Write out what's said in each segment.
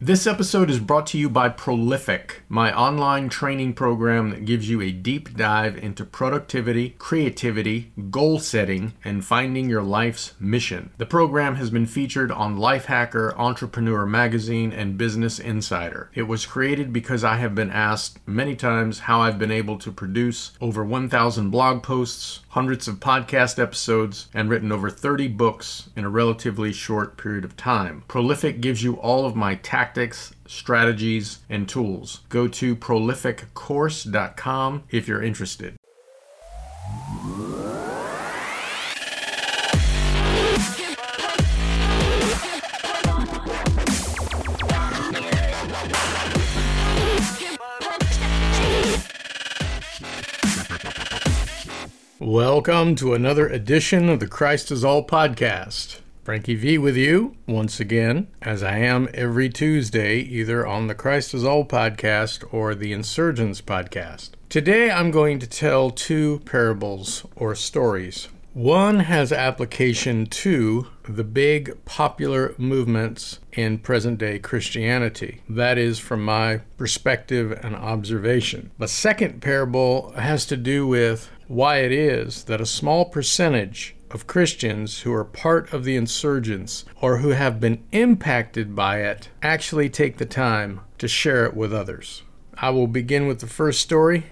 This episode is brought to you by Prolific, my online training program that gives you a deep dive into productivity, creativity, goal setting, and finding your life's mission. The program has been featured on Lifehacker, Entrepreneur Magazine, and Business Insider. It was created because I have been asked many times how I've been able to produce over 1,000 blog posts, hundreds of podcast episodes, and written over 30 books in a relatively short period of time. Prolific gives you all of my tactics strategies, and tools. Go to prolificcourse.com if you're interested. Welcome to another edition of the Christ is All podcast. Frankie V with you once again, as I am every Tuesday, either on the Christ is All podcast or the Insurgence podcast. Today I'm going to tell two parables or stories. One has application to the big popular movements in present day Christianity. That is from my perspective and observation. The second parable has to do with why it is that a small percentage of Christians who are part of the insurgence or who have been impacted by it actually take the time to share it with others. I will begin with the first story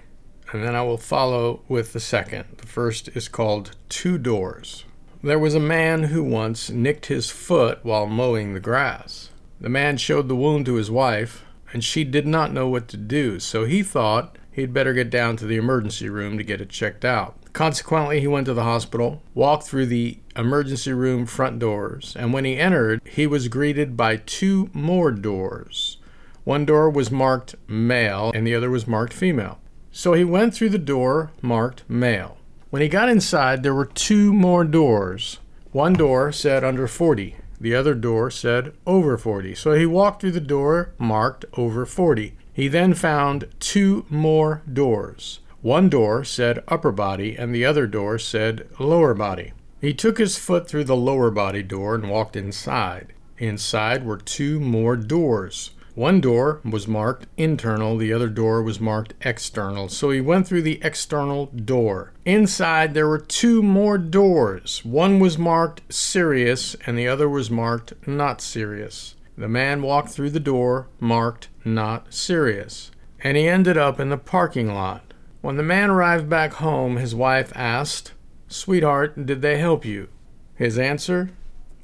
and then I will follow with the second. The first is called Two Doors. There was a man who once nicked his foot while mowing the grass. The man showed the wound to his wife, and she did not know what to do, so he thought he'd better get down to the emergency room to get it checked out. Consequently, he went to the hospital, walked through the emergency room front doors, and when he entered, he was greeted by two more doors. One door was marked male, and the other was marked female. So he went through the door marked male. When he got inside, there were two more doors. One door said under 40, the other door said over 40. So he walked through the door marked over 40. He then found two more doors. One door said upper body, and the other door said lower body. He took his foot through the lower body door and walked inside. Inside were two more doors. One door was marked internal, the other door was marked external. So he went through the external door. Inside there were two more doors. One was marked serious and the other was marked not serious. The man walked through the door marked not serious. And he ended up in the parking lot. When the man arrived back home, his wife asked, Sweetheart, did they help you? His answer,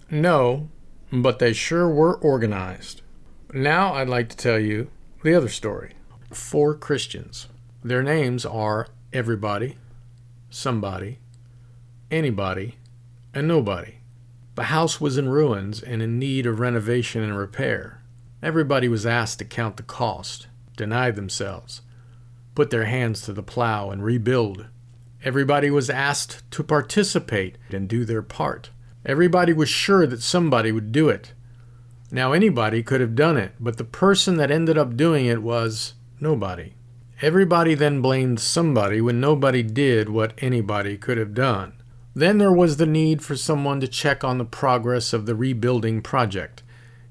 No, but they sure were organized. Now I'd like to tell you the other story. Four Christians. Their names are everybody, somebody, anybody, and nobody. The house was in ruins and in need of renovation and repair. Everybody was asked to count the cost, deny themselves put their hands to the plow and rebuild. Everybody was asked to participate and do their part. Everybody was sure that somebody would do it. Now, anybody could have done it, but the person that ended up doing it was nobody. Everybody then blamed somebody when nobody did what anybody could have done. Then there was the need for someone to check on the progress of the rebuilding project,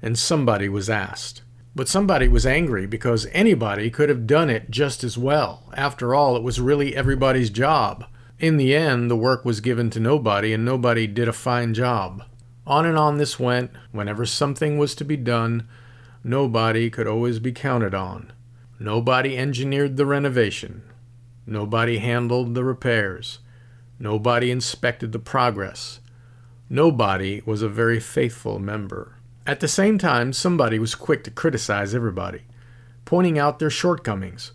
and somebody was asked. But somebody was angry because anybody could have done it just as well. After all, it was really everybody's job. In the end, the work was given to nobody, and nobody did a fine job. On and on this went. Whenever something was to be done, nobody could always be counted on. Nobody engineered the renovation. Nobody handled the repairs. Nobody inspected the progress. Nobody was a very faithful member. At the same time, somebody was quick to criticize everybody, pointing out their shortcomings.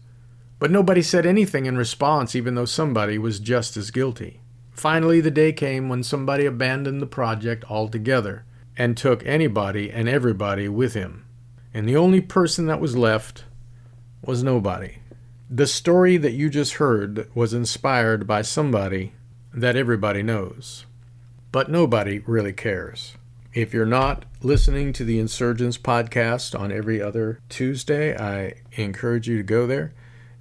But nobody said anything in response, even though somebody was just as guilty. Finally, the day came when somebody abandoned the project altogether and took anybody and everybody with him. And the only person that was left was nobody. The story that you just heard was inspired by somebody that everybody knows. But nobody really cares. If you're not listening to the Insurgence podcast on every other Tuesday, I encourage you to go there.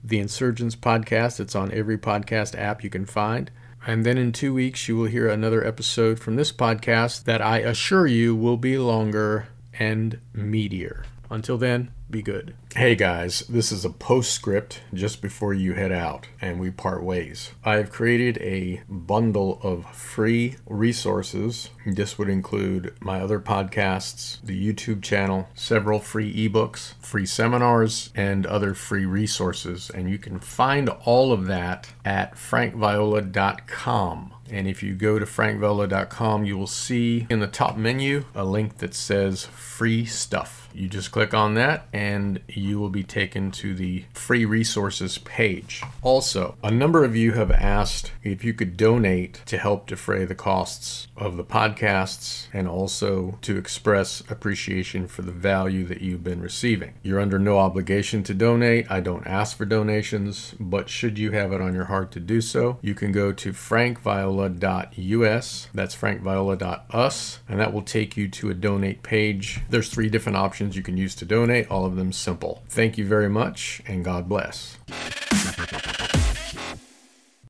The Insurgence podcast, it's on every podcast app you can find. And then in two weeks, you will hear another episode from this podcast that I assure you will be longer and meatier. Until then, be good. Hey guys, this is a postscript just before you head out and we part ways. I have created a bundle of free resources. This would include my other podcasts, the YouTube channel, several free ebooks, free seminars, and other free resources. And you can find all of that at frankviola.com. And if you go to frankviola.com, you will see in the top menu a link that says free stuff. You just click on that and you will be taken to the free resources page. Also, a number of you have asked if you could donate to help defray the costs of the podcasts and also to express appreciation for the value that you've been receiving. You're under no obligation to donate. I don't ask for donations, but should you have it on your heart to do so, you can go to frankviola.us. That's frankviola.us, and that will take you to a donate page. There's three different you can use to donate, all of them simple. Thank you very much, and God bless.